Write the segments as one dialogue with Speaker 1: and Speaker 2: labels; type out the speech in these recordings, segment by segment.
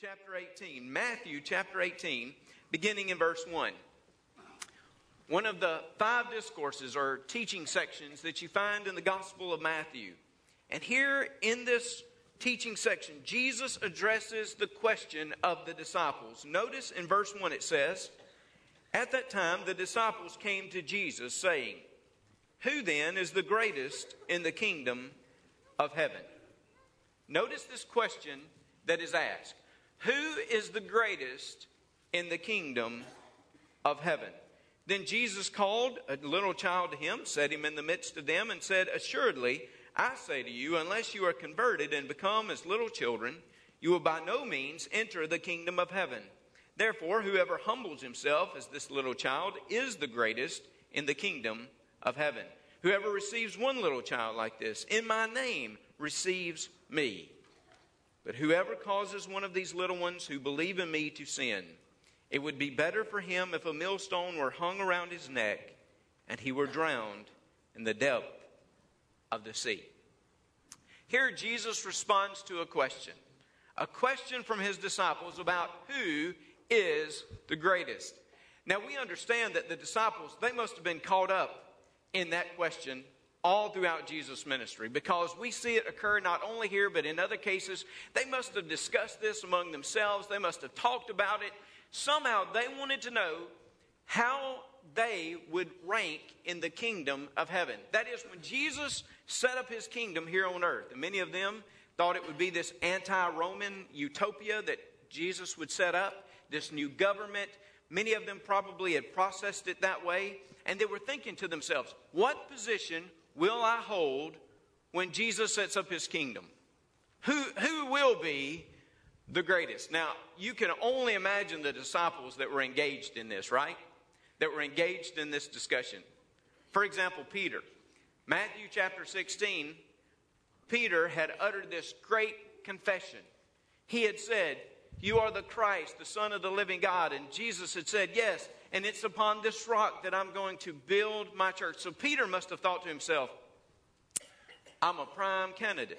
Speaker 1: chapter 18. Matthew chapter 18, beginning in verse 1. One of the five discourses or teaching sections that you find in the Gospel of Matthew. And here in this teaching section, Jesus addresses the question of the disciples. Notice in verse 1 it says, At that time the disciples came to Jesus, saying, Who then is the greatest in the kingdom of heaven? Notice this question that is asked Who is the greatest in the kingdom of heaven? Then Jesus called a little child to him, set him in the midst of them, and said, Assuredly, I say to you, unless you are converted and become as little children, you will by no means enter the kingdom of heaven. Therefore, whoever humbles himself as this little child is the greatest in the kingdom of heaven. Whoever receives one little child like this in my name receives me. But whoever causes one of these little ones who believe in me to sin, it would be better for him if a millstone were hung around his neck and he were drowned in the depth of the sea. Here, Jesus responds to a question a question from his disciples about who is the greatest. Now, we understand that the disciples, they must have been caught up in that question all throughout Jesus' ministry because we see it occur not only here but in other cases. They must have discussed this among themselves, they must have talked about it. Somehow they wanted to know how they would rank in the kingdom of heaven. That is, when Jesus set up his kingdom here on earth, and many of them thought it would be this anti Roman utopia that Jesus would set up, this new government. Many of them probably had processed it that way, and they were thinking to themselves, what position will I hold when Jesus sets up his kingdom? Who, who will be the greatest? Now, you can only imagine the disciples that were engaged in this, right? That were engaged in this discussion. For example, Peter. Matthew chapter 16, Peter had uttered this great confession. He had said, You are the Christ, the Son of the living God. And Jesus had said, Yes, and it's upon this rock that I'm going to build my church. So Peter must have thought to himself, I'm a prime candidate.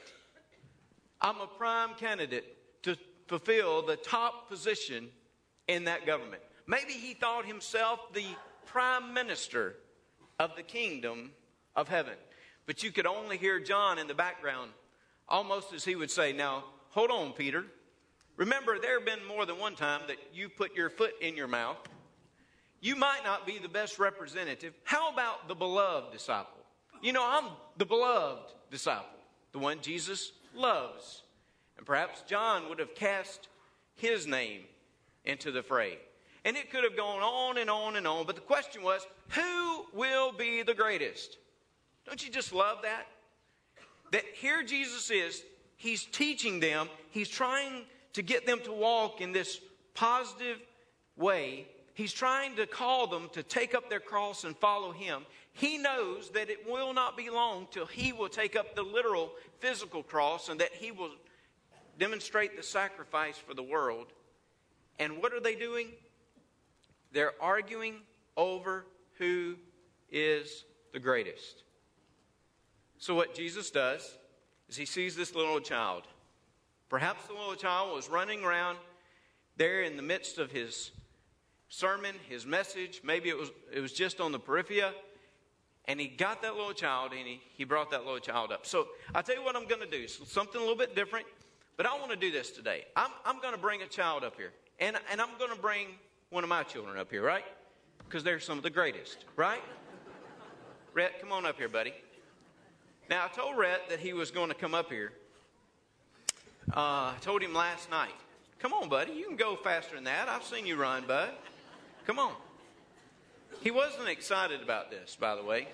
Speaker 1: I'm a prime candidate to fulfill the top position in that government. Maybe he thought himself the prime minister of the kingdom of heaven. But you could only hear John in the background, almost as he would say, Now, hold on, Peter. Remember, there have been more than one time that you put your foot in your mouth you might not be the best representative. How about the beloved disciple? You know, I'm the beloved disciple, the one Jesus loves. And perhaps John would have cast his name into the fray. And it could have gone on and on and on. But the question was, who will be the greatest? Don't you just love that? That here Jesus is, he's teaching them, he's trying to get them to walk in this positive way He's trying to call them to take up their cross and follow him. He knows that it will not be long till he will take up the literal physical cross and that he will demonstrate the sacrifice for the world. And what are they doing? They're arguing over who is the greatest. So, what Jesus does is he sees this little child. Perhaps the little child was running around there in the midst of his sermon, his message. Maybe it was, it was just on the periphery. And he got that little child and he, he brought that little child up. So I'll tell you what I'm going to do. Something a little bit different. But I want to do this today. I'm, I'm going to bring a child up here. And, and I'm going to bring one of my children up here, right? Because they're some of the greatest, right? Rhett, come on up here, buddy. Now, I told Rhett that he was going to come up here. Uh, I told him last night. Come on, buddy. You can go faster than that. I've seen you run, bud. Come on. He wasn't excited about this, by the way.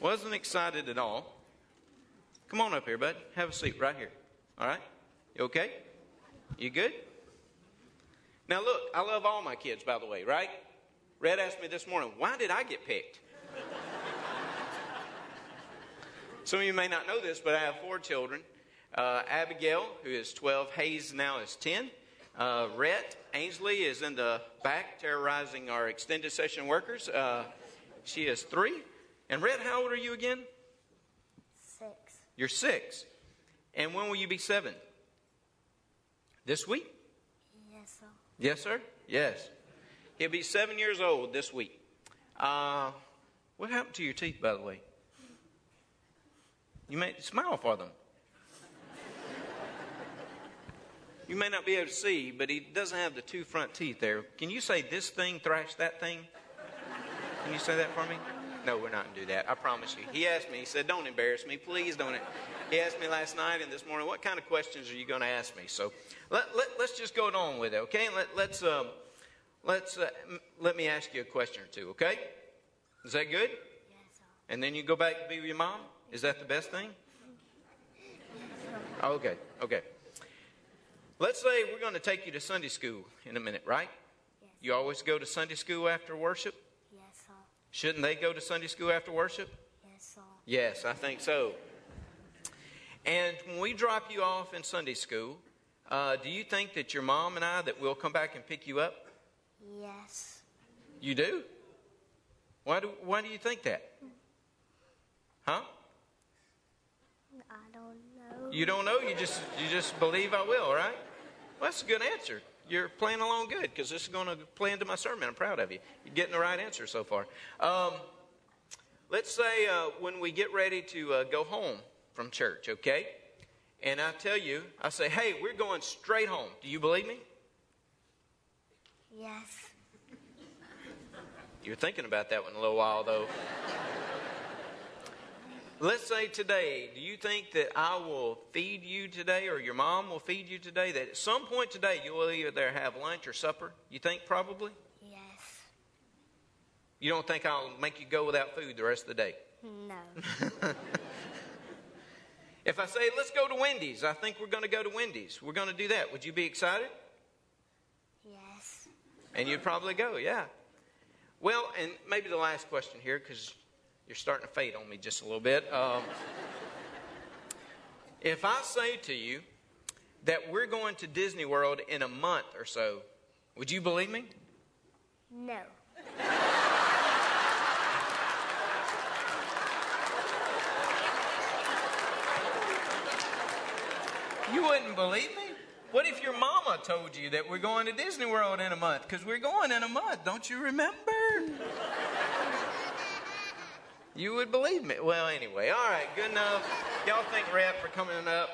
Speaker 1: Wasn't excited at all. Come on up here, bud. Have a seat right here. All right? You okay? You good? Now, look, I love all my kids, by the way, right? Rhett asked me this morning, why did I get picked? Some of you may not know this, but I have four children. Uh, Abigail, who is 12, Hayes now is 10. Uh, Rhett Ainsley is in the back terrorizing our extended session workers. Uh, she is three. And Rhett, how old are you again?
Speaker 2: Six.
Speaker 1: You're six. And when will you be seven? This week?
Speaker 2: Yes, sir.
Speaker 1: Yes, sir. Yes. He'll be seven years old this week. Uh, what happened to your teeth, by the way? You may smile for them. You may not be able to see, but he doesn't have the two front teeth there. Can you say this thing thrashed that thing? Can you say that for me? No, we're not going to do that. I promise you. He asked me, he said, Don't embarrass me. Please don't. He asked me last night and this morning, What kind of questions are you going to ask me? So let, let, us just go on with it, okay? Let, let's, um, let's, uh, let me ask you a question or two, okay? Is that good?
Speaker 2: Yes.
Speaker 1: And then you go back to be with your mom? Is that the best thing? Okay, okay. Let's say we're going to take you to Sunday school in a minute, right?
Speaker 2: Yes.
Speaker 1: You always go to Sunday school after worship?
Speaker 2: Yes, sir.
Speaker 1: Shouldn't they go to Sunday school after worship?
Speaker 2: Yes, sir.
Speaker 1: Yes, I think so. And when we drop you off in Sunday school, uh, do you think that your mom and I that we'll come back and pick you up?
Speaker 2: Yes.
Speaker 1: You do? Why do Why do you think that? Huh?
Speaker 2: I don't know.
Speaker 1: You don't know. You just you just believe I will, right? Well, that's a good answer. You're playing along good because this is going to play into my sermon. I'm proud of you. You're getting the right answer so far. Um, let's say uh, when we get ready to uh, go home from church, okay? And I tell you, I say, hey, we're going straight home. Do you believe me?
Speaker 2: Yes.
Speaker 1: You're thinking about that one a little while, though. Let's say today, do you think that I will feed you today or your mom will feed you today? That at some point today you will either have lunch or supper? You think probably?
Speaker 2: Yes.
Speaker 1: You don't think I'll make you go without food the rest of the day?
Speaker 2: No.
Speaker 1: If I say, let's go to Wendy's, I think we're going to go to Wendy's. We're going to do that. Would you be excited?
Speaker 2: yes.
Speaker 1: And you'd probably go, yeah. Well, and maybe the last question here, because you're starting to fade on me just a little bit. Um, if I say to you that we're going to Disney World in a month or so, would you believe me?
Speaker 2: No.
Speaker 1: You wouldn't believe me? What if your mama told you that we're going to Disney World in a month? Because we're going in a month, don't you remember? You would believe me. Well, anyway, all right, good enough. Y'all thank Rhett for coming up.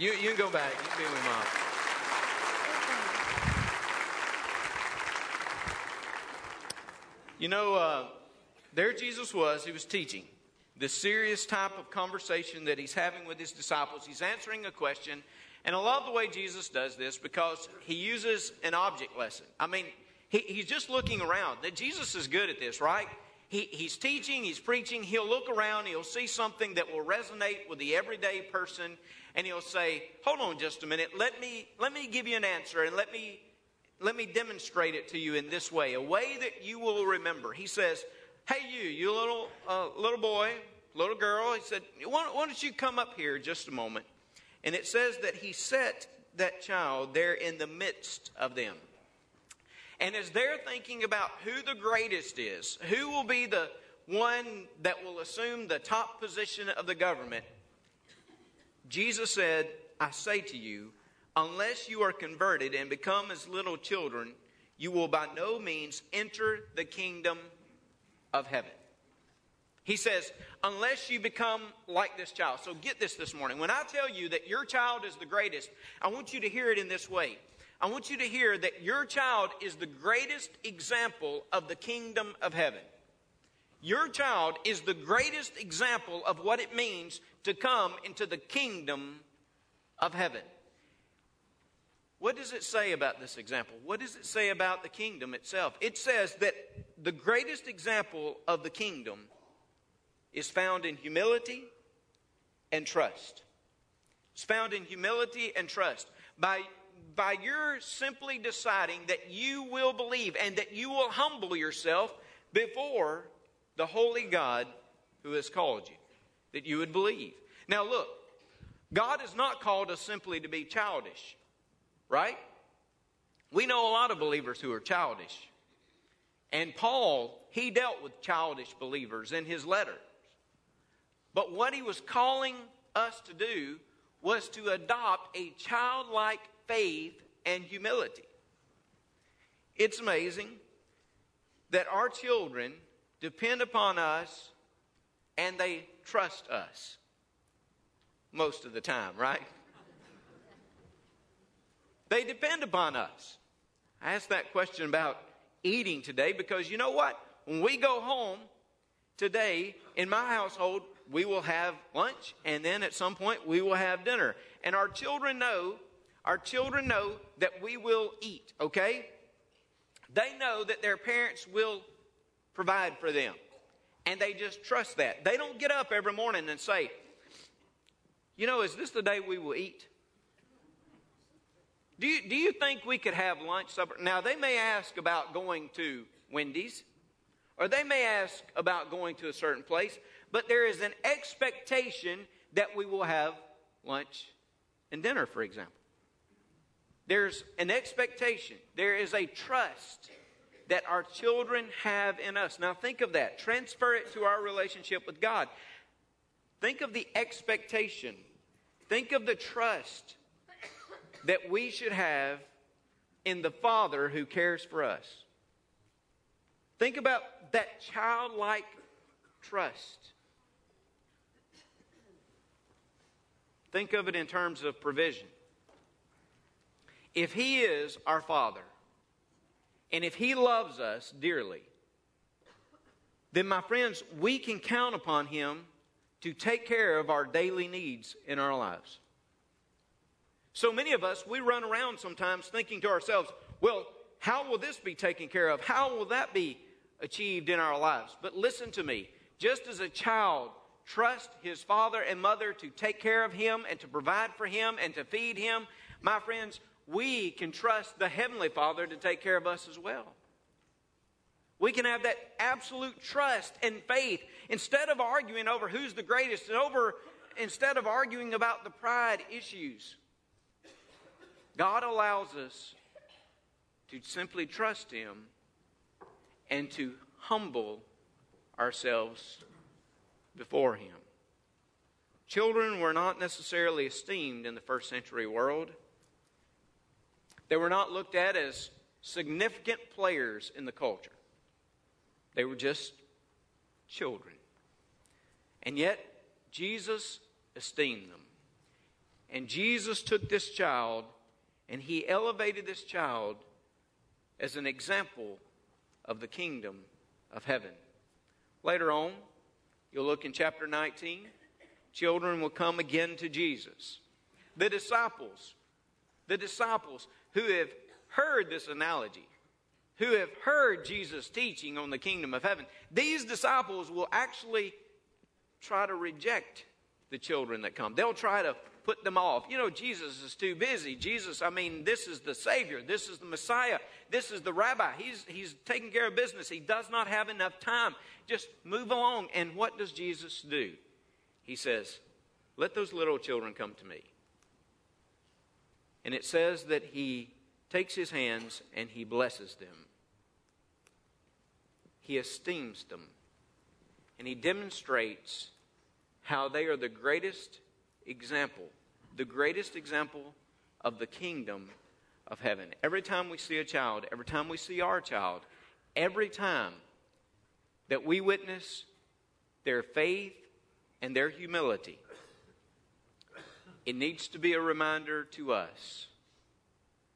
Speaker 1: You, you can go back. You can be with my mom. You know, uh, there Jesus was. He was teaching this serious type of conversation that he's having with his disciples. He's answering a question. And I love the way Jesus does this because he uses an object lesson. I mean, he, he's just looking around. That Jesus is good at this, right? He, he's teaching, he's preaching. He'll look around, he'll see something that will resonate with the everyday person, and he'll say, "Hold on, just a minute. Let me let me give you an answer, and let me let me demonstrate it to you in this way, a way that you will remember." He says, "Hey, you, you little uh, little boy, little girl." He said, why, "Why don't you come up here just a moment?" And it says that he set that child there in the midst of them. And as they're thinking about who the greatest is, who will be the one that will assume the top position of the government, Jesus said, I say to you, unless you are converted and become as little children, you will by no means enter the kingdom of heaven. He says, unless you become like this child. So get this this morning. When I tell you that your child is the greatest, I want you to hear it in this way. I want you to hear that your child is the greatest example of the kingdom of heaven. Your child is the greatest example of what it means to come into the kingdom of heaven. What does it say about this example? What does it say about the kingdom itself? It says that the greatest example of the kingdom is found in humility and trust. It's found in humility and trust. By by your simply deciding that you will believe and that you will humble yourself before the holy God who has called you, that you would believe. Now, look, God has not called us simply to be childish, right? We know a lot of believers who are childish. And Paul, he dealt with childish believers in his letters. But what he was calling us to do was to adopt a childlike faith and humility. It's amazing that our children depend upon us and they trust us most of the time, right? They depend upon us. I asked that question about eating today because you know what? When we go home today, in my household, we will have lunch and then at some point we will have dinner. And our children know, our children know that we will eat, okay? They know that their parents will provide for them. And they just trust that. They don't get up every morning and say, You know, is this the day we will eat? Do you, do you think we could have lunch, supper? Now, they may ask about going to Wendy's, or they may ask about going to a certain place, but there is an expectation that we will have lunch and dinner, for example. There's an expectation, there is a trust that our children have in us. Now, think of that. Transfer it to our relationship with God. Think of the expectation, think of the trust that we should have in the Father who cares for us. Think about that childlike trust. Think of it in terms of provision. If He is our Father, and if He loves us dearly, then, my friends, we can count upon Him to take care of our daily needs in our lives. So many of us, we run around sometimes thinking to ourselves, well, how will this be taken care of? How will that be achieved in our lives? But listen to me. Just as a child trusts his father and mother to take care of him and to provide for him and to feed him, my friends, we can trust the Heavenly Father to take care of us as well. We can have that absolute trust and faith instead of arguing over who's the greatest and over instead of arguing about the pride issues. God allows us to simply trust Him and to humble ourselves before Him. Children were not necessarily esteemed in the first century world. They were not looked at as significant players in the culture. They were just children. And yet, Jesus esteemed them. And Jesus took this child and he elevated this child as an example of the kingdom of heaven. Later on, you'll look in chapter 19, children will come again to Jesus. The disciples, the disciples who have heard this analogy, who have heard Jesus teaching on the kingdom of heaven, these disciples will actually try to reject the children that come. They'll try to put them off. You know, Jesus is too busy. Jesus, I mean, this is the Savior. This is the Messiah. This is the Rabbi. He's, he's taking care of business. He does not have enough time. Just move along. And what does Jesus do? He says, Let those little children come to me. And it says that he takes his hands and he blesses them. He esteems them. And he demonstrates how they are the greatest example, the greatest example of the kingdom of heaven. Every time we see a child, every time we see our child, every time that we witness their faith and their humility, it needs to be a reminder to us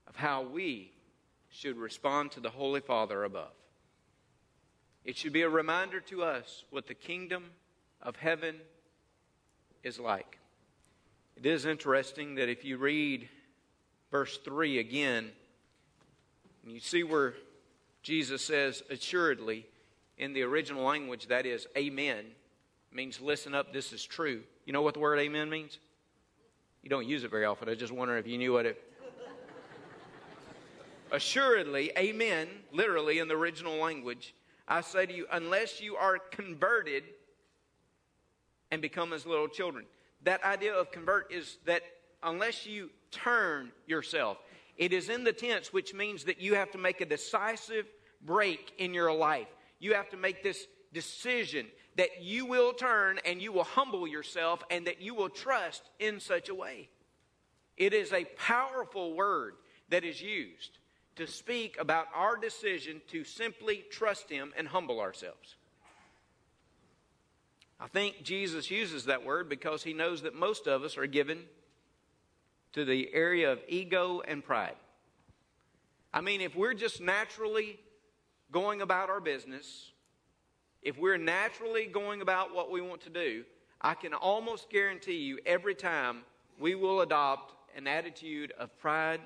Speaker 1: of how we should respond to the Holy Father above. It should be a reminder to us what the kingdom of heaven is like. It is interesting that if you read verse 3 again, you see where Jesus says, assuredly, in the original language, that is, amen, means listen up, this is true. You know what the word amen means? You don't use it very often. I just wonder if you knew what it. Assuredly, amen, literally in the original language, I say to you, unless you are converted and become as little children. That idea of convert is that unless you turn yourself, it is in the tense, which means that you have to make a decisive break in your life. You have to make this decision that you will turn and you will humble yourself and that you will trust in such a way. It is a powerful word that is used to speak about our decision to simply trust Him and humble ourselves. I think Jesus uses that word because He knows that most of us are given to the area of ego and pride. I mean, if we're just naturally going about our business, if we're naturally going about what we want to do, I can almost guarantee you every time we will adopt an attitude of pride,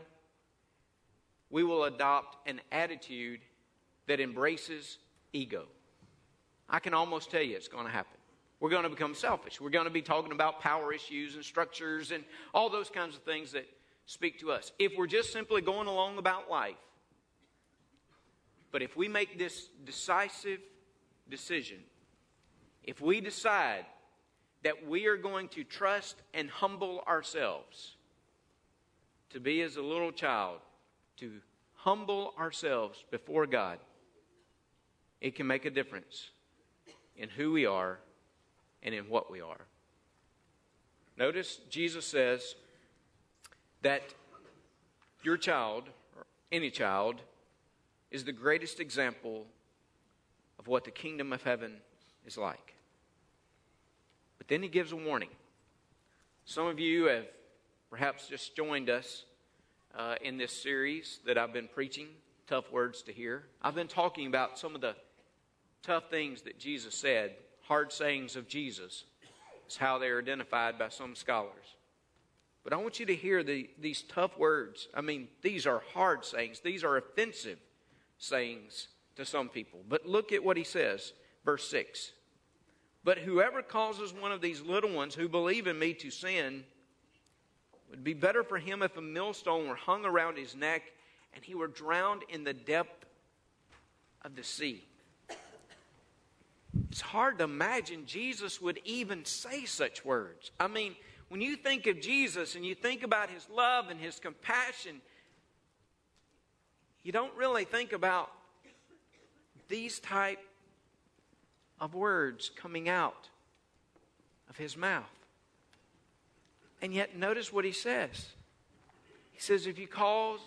Speaker 1: we will adopt an attitude that embraces ego. I can almost tell you it's going to happen. We're going to become selfish. We're going to be talking about power issues and structures and all those kinds of things that speak to us. If we're just simply going along about life, but if we make this decisive decision, if we decide that we are going to trust and humble ourselves, to be as a little child, to humble ourselves before God, it can make a difference in who we are and in what we are. Notice Jesus says that your child, or any child, is the greatest example what the kingdom of heaven is like. But then he gives a warning. Some of you have perhaps just joined us uh, in this series that I've been preaching, Tough Words to Hear. I've been talking about some of the tough things that Jesus said, hard sayings of Jesus, is how they are identified by some scholars. But I want you to hear the, these tough words. I mean, these are hard sayings, these are offensive sayings to some people. But look at what he says, verse 6. But whoever causes one of these little ones who believe in me to sin, would be better for him if a millstone were hung around his neck and he were drowned in the depth of the sea. It's hard to imagine Jesus would even say such words. I mean, when you think of Jesus and you think about his love and his compassion, you don't really think about these type of words coming out of his mouth. And yet, notice what he says. He says, if you cause,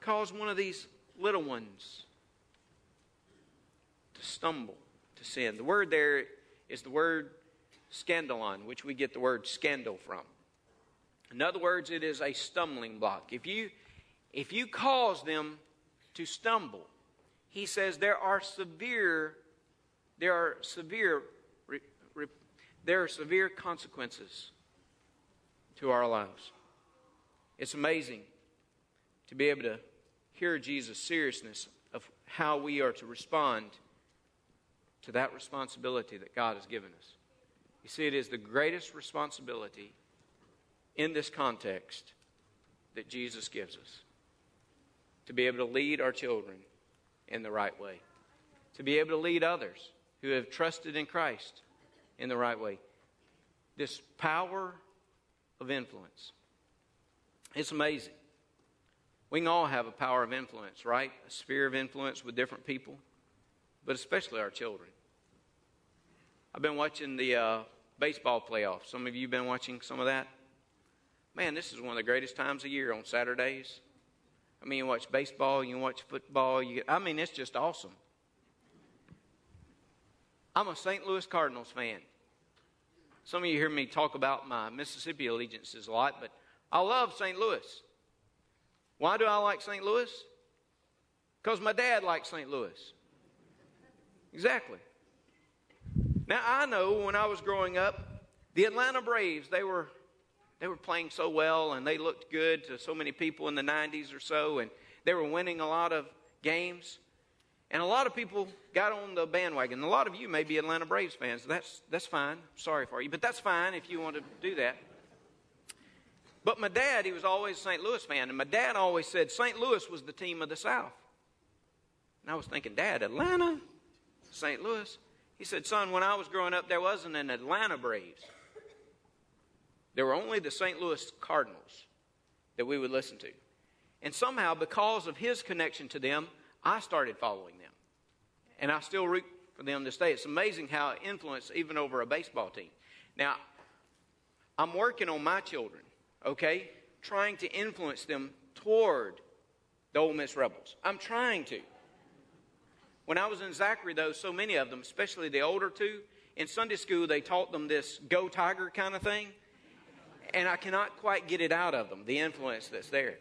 Speaker 1: cause one of these little ones to stumble, to sin. The word there is the word scandalon, which we get the word scandal from. In other words, it is a stumbling block. If you, if you cause them to stumble, he says there are severe, there are severe, there are severe consequences to our lives. It's amazing to be able to hear Jesus' seriousness of how we are to respond to that responsibility that God has given us. You see, it is the greatest responsibility in this context that Jesus gives us to be able to lead our children in the right way, to be able to lead others who have trusted in Christ in the right way. This power of influence. It's amazing. We can all have a power of influence, right? A sphere of influence with different people, but especially our children. I've been watching the uh, baseball playoffs. Some of you have been watching some of that. Man, this is one of the greatest times of year on Saturdays. I mean, you watch baseball, you watch football. You, I mean, it's just awesome. I'm a St. Louis Cardinals fan. Some of you hear me talk about my Mississippi allegiances a lot, but I love St. Louis. Why do I like St. Louis? Because my dad likes St. Louis. Exactly. Now I know when I was growing up, the Atlanta Braves, they were they were playing so well and they looked good to so many people in the 90s or so and they were winning a lot of games. And a lot of people got on the bandwagon. A lot of you may be Atlanta Braves fans. That's, that's fine. Sorry for you, but that's fine if you want to do that. But my dad, he was always a St. Louis fan, and my dad always said St. Louis was the team of the South. And I was thinking, Dad, Atlanta? St. Louis? He said, Son, when I was growing up, there wasn't an Atlanta Braves. There were only the St. Louis Cardinals that we would listen to. And somehow, because of his connection to them, I started following them. And I still root for them this day. It's amazing how it influenced even over a baseball team. Now, I'm working on my children, okay? trying to influence them toward the Ole Miss Rebels. I'm trying to. When I was in Zachary, though, so many of them, especially the older two, in Sunday school, they taught them this go tiger kind of thing. And I cannot quite get it out of them, the influence that's there.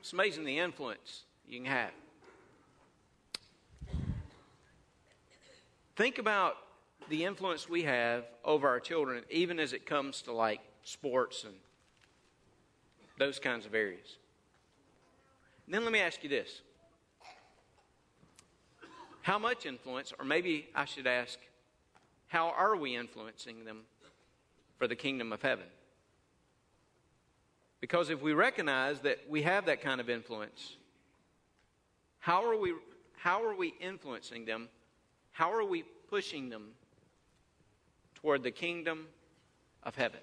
Speaker 1: It's amazing the influence you can have. Think about the influence we have over our children, even as it comes to like sports and those kinds of areas. And then let me ask you this How much influence, or maybe I should ask, how are we influencing them for the kingdom of heaven? Because if we recognize that we have that kind of influence, how are we, how are we influencing them? How are we pushing them toward the kingdom of heaven?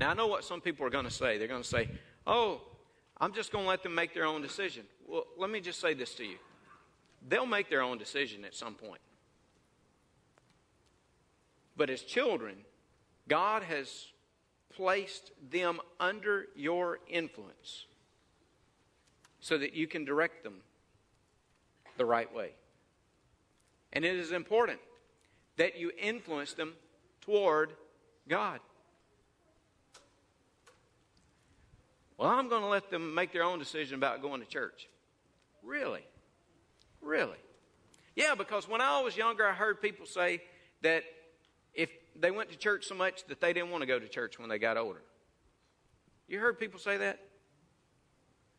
Speaker 1: Now, I know what some people are going to say. They're going to say, oh, I'm just going to let them make their own decision. Well, let me just say this to you they'll make their own decision at some point. But as children, God has placed them under your influence so that you can direct them the right way. And it is important that you influence them toward God. Well, I'm going to let them make their own decision about going to church. Really? Really? Yeah, because when I was younger, I heard people say that they went to church so much that they didn't want to go to church when they got older. You heard people say that?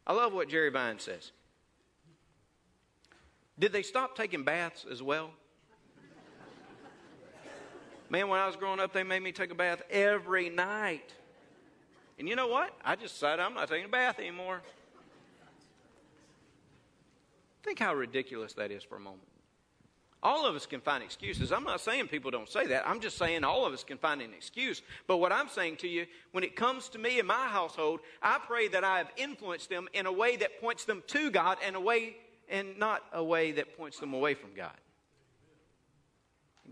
Speaker 1: I love what Jerry Vines says. Did they stop taking baths as well? Man, when I was growing up, they made me take a bath every night. And you know what? I just decided I'm not taking a bath anymore. Think how ridiculous that is for a moment. All of us can find excuses. I'm not saying people don't say that. I'm just saying all of us can find an excuse. But what I'm saying to you, when it comes to me and my household, I pray that I have influenced them in a way that points them to God and a way and not a way that points them away from God.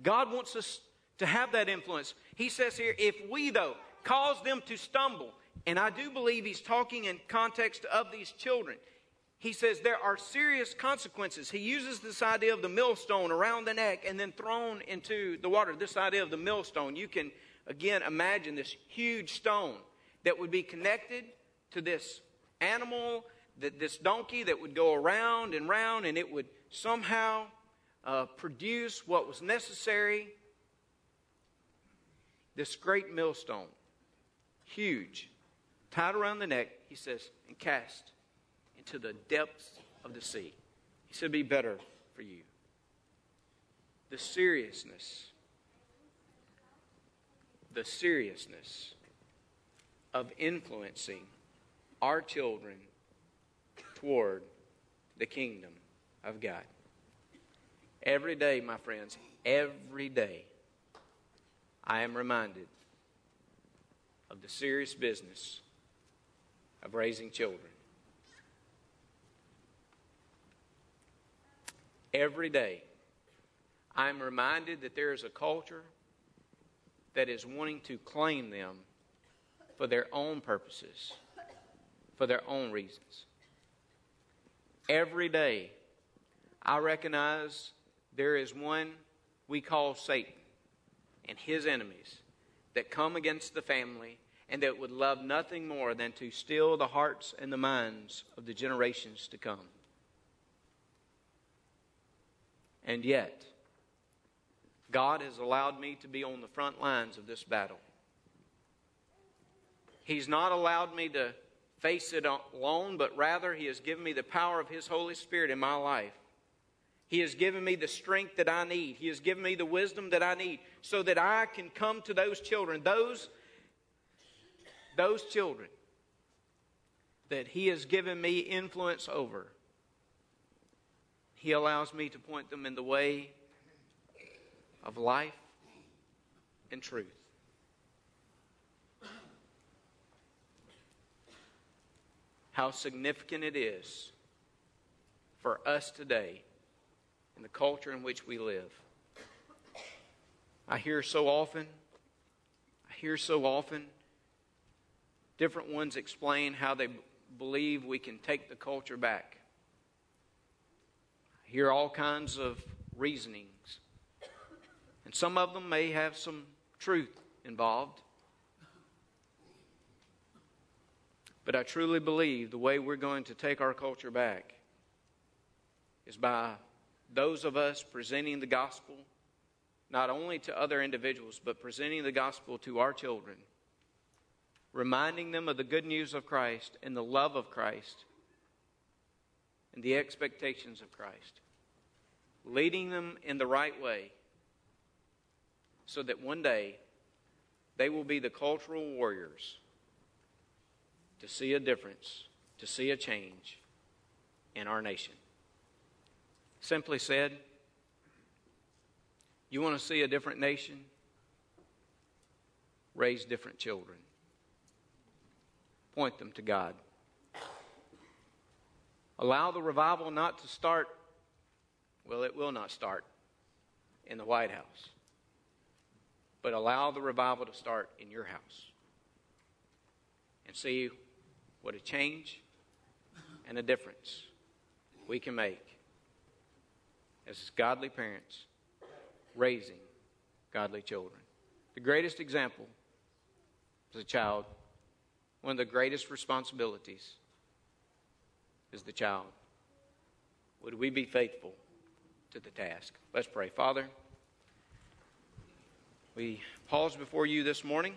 Speaker 1: God wants us to have that influence. He says here, if we though cause them to stumble. And I do believe he's talking in context of these children. He says there are serious consequences. He uses this idea of the millstone around the neck and then thrown into the water. This idea of the millstone. You can, again, imagine this huge stone that would be connected to this animal, that this donkey that would go around and round, and it would somehow uh, produce what was necessary. This great millstone huge, tied around the neck, he says, and cast into the depths of the sea. He said, Be better for you. The seriousness, the seriousness of influencing our children toward the kingdom of God. Every day, my friends, every day, I am reminded of the serious business of raising children. Every day, I'm reminded that there is a culture that is wanting to claim them for their own purposes, for their own reasons. Every day, I recognize there is one we call Satan and his enemies that come against the family and that would love nothing more than to steal the hearts and the minds of the generations to come. And yet, God has allowed me to be on the front lines of this battle. He's not allowed me to face it alone, but rather, He has given me the power of His Holy Spirit in my life he has given me the strength that I need. He has given me the wisdom that I need so that I can come to those children, those, those children that He has given me influence over. He allows me to point them in the way of life and truth. How significant it is for us today in the culture in which we live. I hear so often, I hear so often different ones explain how they believe we can take the culture back. Hear all kinds of reasonings, and some of them may have some truth involved. But I truly believe the way we're going to take our culture back is by those of us presenting the gospel not only to other individuals, but presenting the gospel to our children, reminding them of the good news of Christ and the love of Christ and the expectations of Christ, leading them in the right way so that one day they will be the cultural warriors to see a difference, to see a change in our nation. Simply said, you want to see a different nation? Raise different children. Point them to God. Allow the revival not to start, well, it will not start in the White House, but allow the revival to start in your house and see what a change and a difference we can make as godly parents raising godly children. The greatest example as a child, one of the greatest responsibilities is the child. Would we be faithful to the task? Let's pray. Father, we pause before you this morning,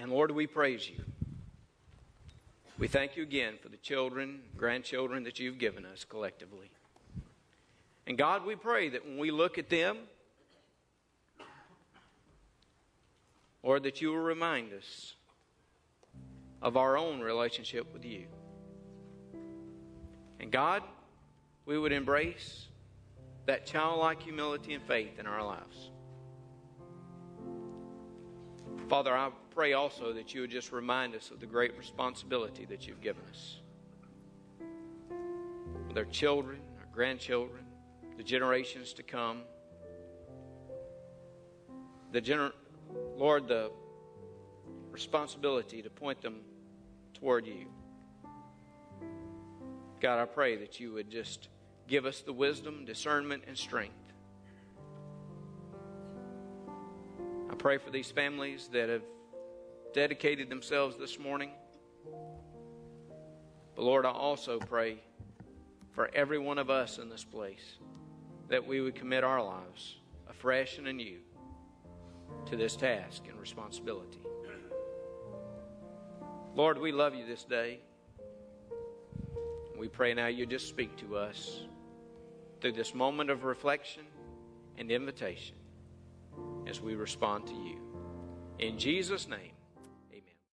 Speaker 1: and Lord, we praise you. We thank you again for the children, grandchildren that you've given us collectively. And God, we pray that when we look at them, Lord, that you will remind us of our own relationship with you. And God, we would embrace that childlike humility and faith in our lives. Father, I pray also that you would just remind us of the great responsibility that you've given us. With our children, our grandchildren, the generations to come. The gener- Lord, the responsibility to point them toward you. God, I pray that you would just give us the wisdom, discernment, and strength. I pray for these families that have dedicated themselves this morning. But Lord, I also pray for every one of us in this place that we would commit our lives afresh and anew to this task and responsibility. Lord, we love you this day. We pray now you just speak to us through this moment of reflection and invitation as we respond to you. In Jesus' name.